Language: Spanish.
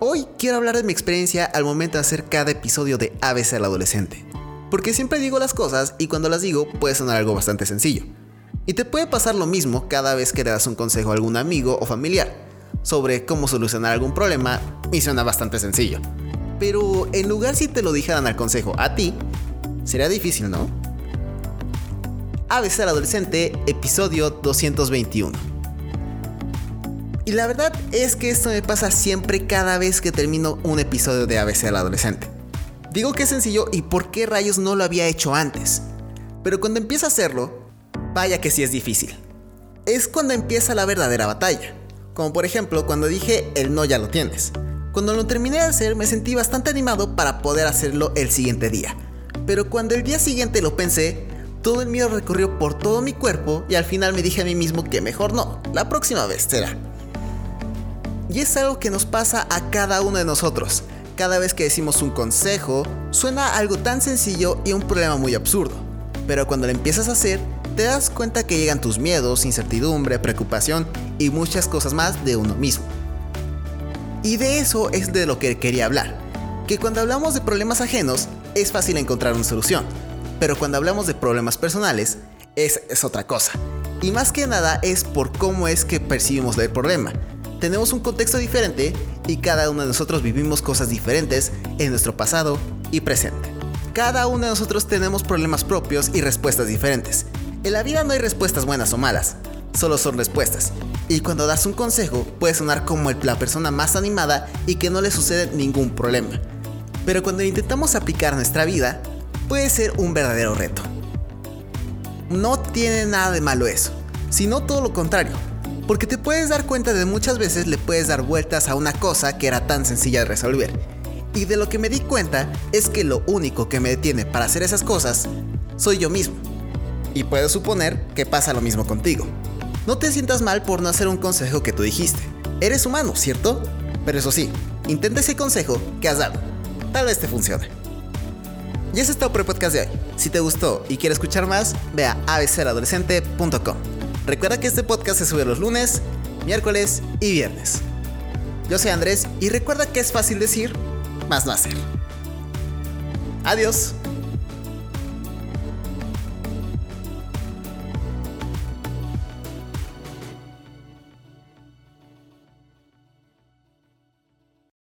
Hoy quiero hablar de mi experiencia al momento de hacer cada episodio de ABC al adolescente. Porque siempre digo las cosas y cuando las digo puede sonar algo bastante sencillo. Y te puede pasar lo mismo cada vez que le das un consejo a algún amigo o familiar sobre cómo solucionar algún problema y suena bastante sencillo. Pero en lugar si te lo dijeran al consejo a ti, sería difícil, ¿no? ABC al adolescente, episodio 221. Y la verdad es que esto me pasa siempre cada vez que termino un episodio de ABC al adolescente. Digo que es sencillo y por qué rayos no lo había hecho antes. Pero cuando empiezo a hacerlo, vaya que sí es difícil. Es cuando empieza la verdadera batalla. Como por ejemplo cuando dije el no ya lo tienes. Cuando lo terminé de hacer me sentí bastante animado para poder hacerlo el siguiente día. Pero cuando el día siguiente lo pensé, todo el miedo recorrió por todo mi cuerpo y al final me dije a mí mismo que mejor no, la próxima vez será. Y es algo que nos pasa a cada uno de nosotros. Cada vez que decimos un consejo, suena algo tan sencillo y un problema muy absurdo. Pero cuando lo empiezas a hacer, te das cuenta que llegan tus miedos, incertidumbre, preocupación y muchas cosas más de uno mismo. Y de eso es de lo que quería hablar. Que cuando hablamos de problemas ajenos, es fácil encontrar una solución. Pero cuando hablamos de problemas personales, es, es otra cosa. Y más que nada es por cómo es que percibimos el problema tenemos un contexto diferente y cada uno de nosotros vivimos cosas diferentes en nuestro pasado y presente. Cada uno de nosotros tenemos problemas propios y respuestas diferentes. En la vida no hay respuestas buenas o malas, solo son respuestas. Y cuando das un consejo, puede sonar como la persona más animada y que no le sucede ningún problema. Pero cuando intentamos aplicar nuestra vida, puede ser un verdadero reto. No tiene nada de malo eso, sino todo lo contrario porque te puedes dar cuenta de muchas veces le puedes dar vueltas a una cosa que era tan sencilla de resolver. Y de lo que me di cuenta es que lo único que me detiene para hacer esas cosas soy yo mismo. Y puedo suponer que pasa lo mismo contigo. No te sientas mal por no hacer un consejo que tú dijiste. Eres humano, ¿cierto? Pero eso sí, intenta ese consejo que has dado. Tal vez te funcione. Y eso es todo por el podcast de hoy. Si te gustó y quieres escuchar más, ve a abceradolescente.com. Recuerda que este podcast se sube los lunes, miércoles y viernes. Yo soy Andrés y recuerda que es fácil decir, más no hacer. Adiós.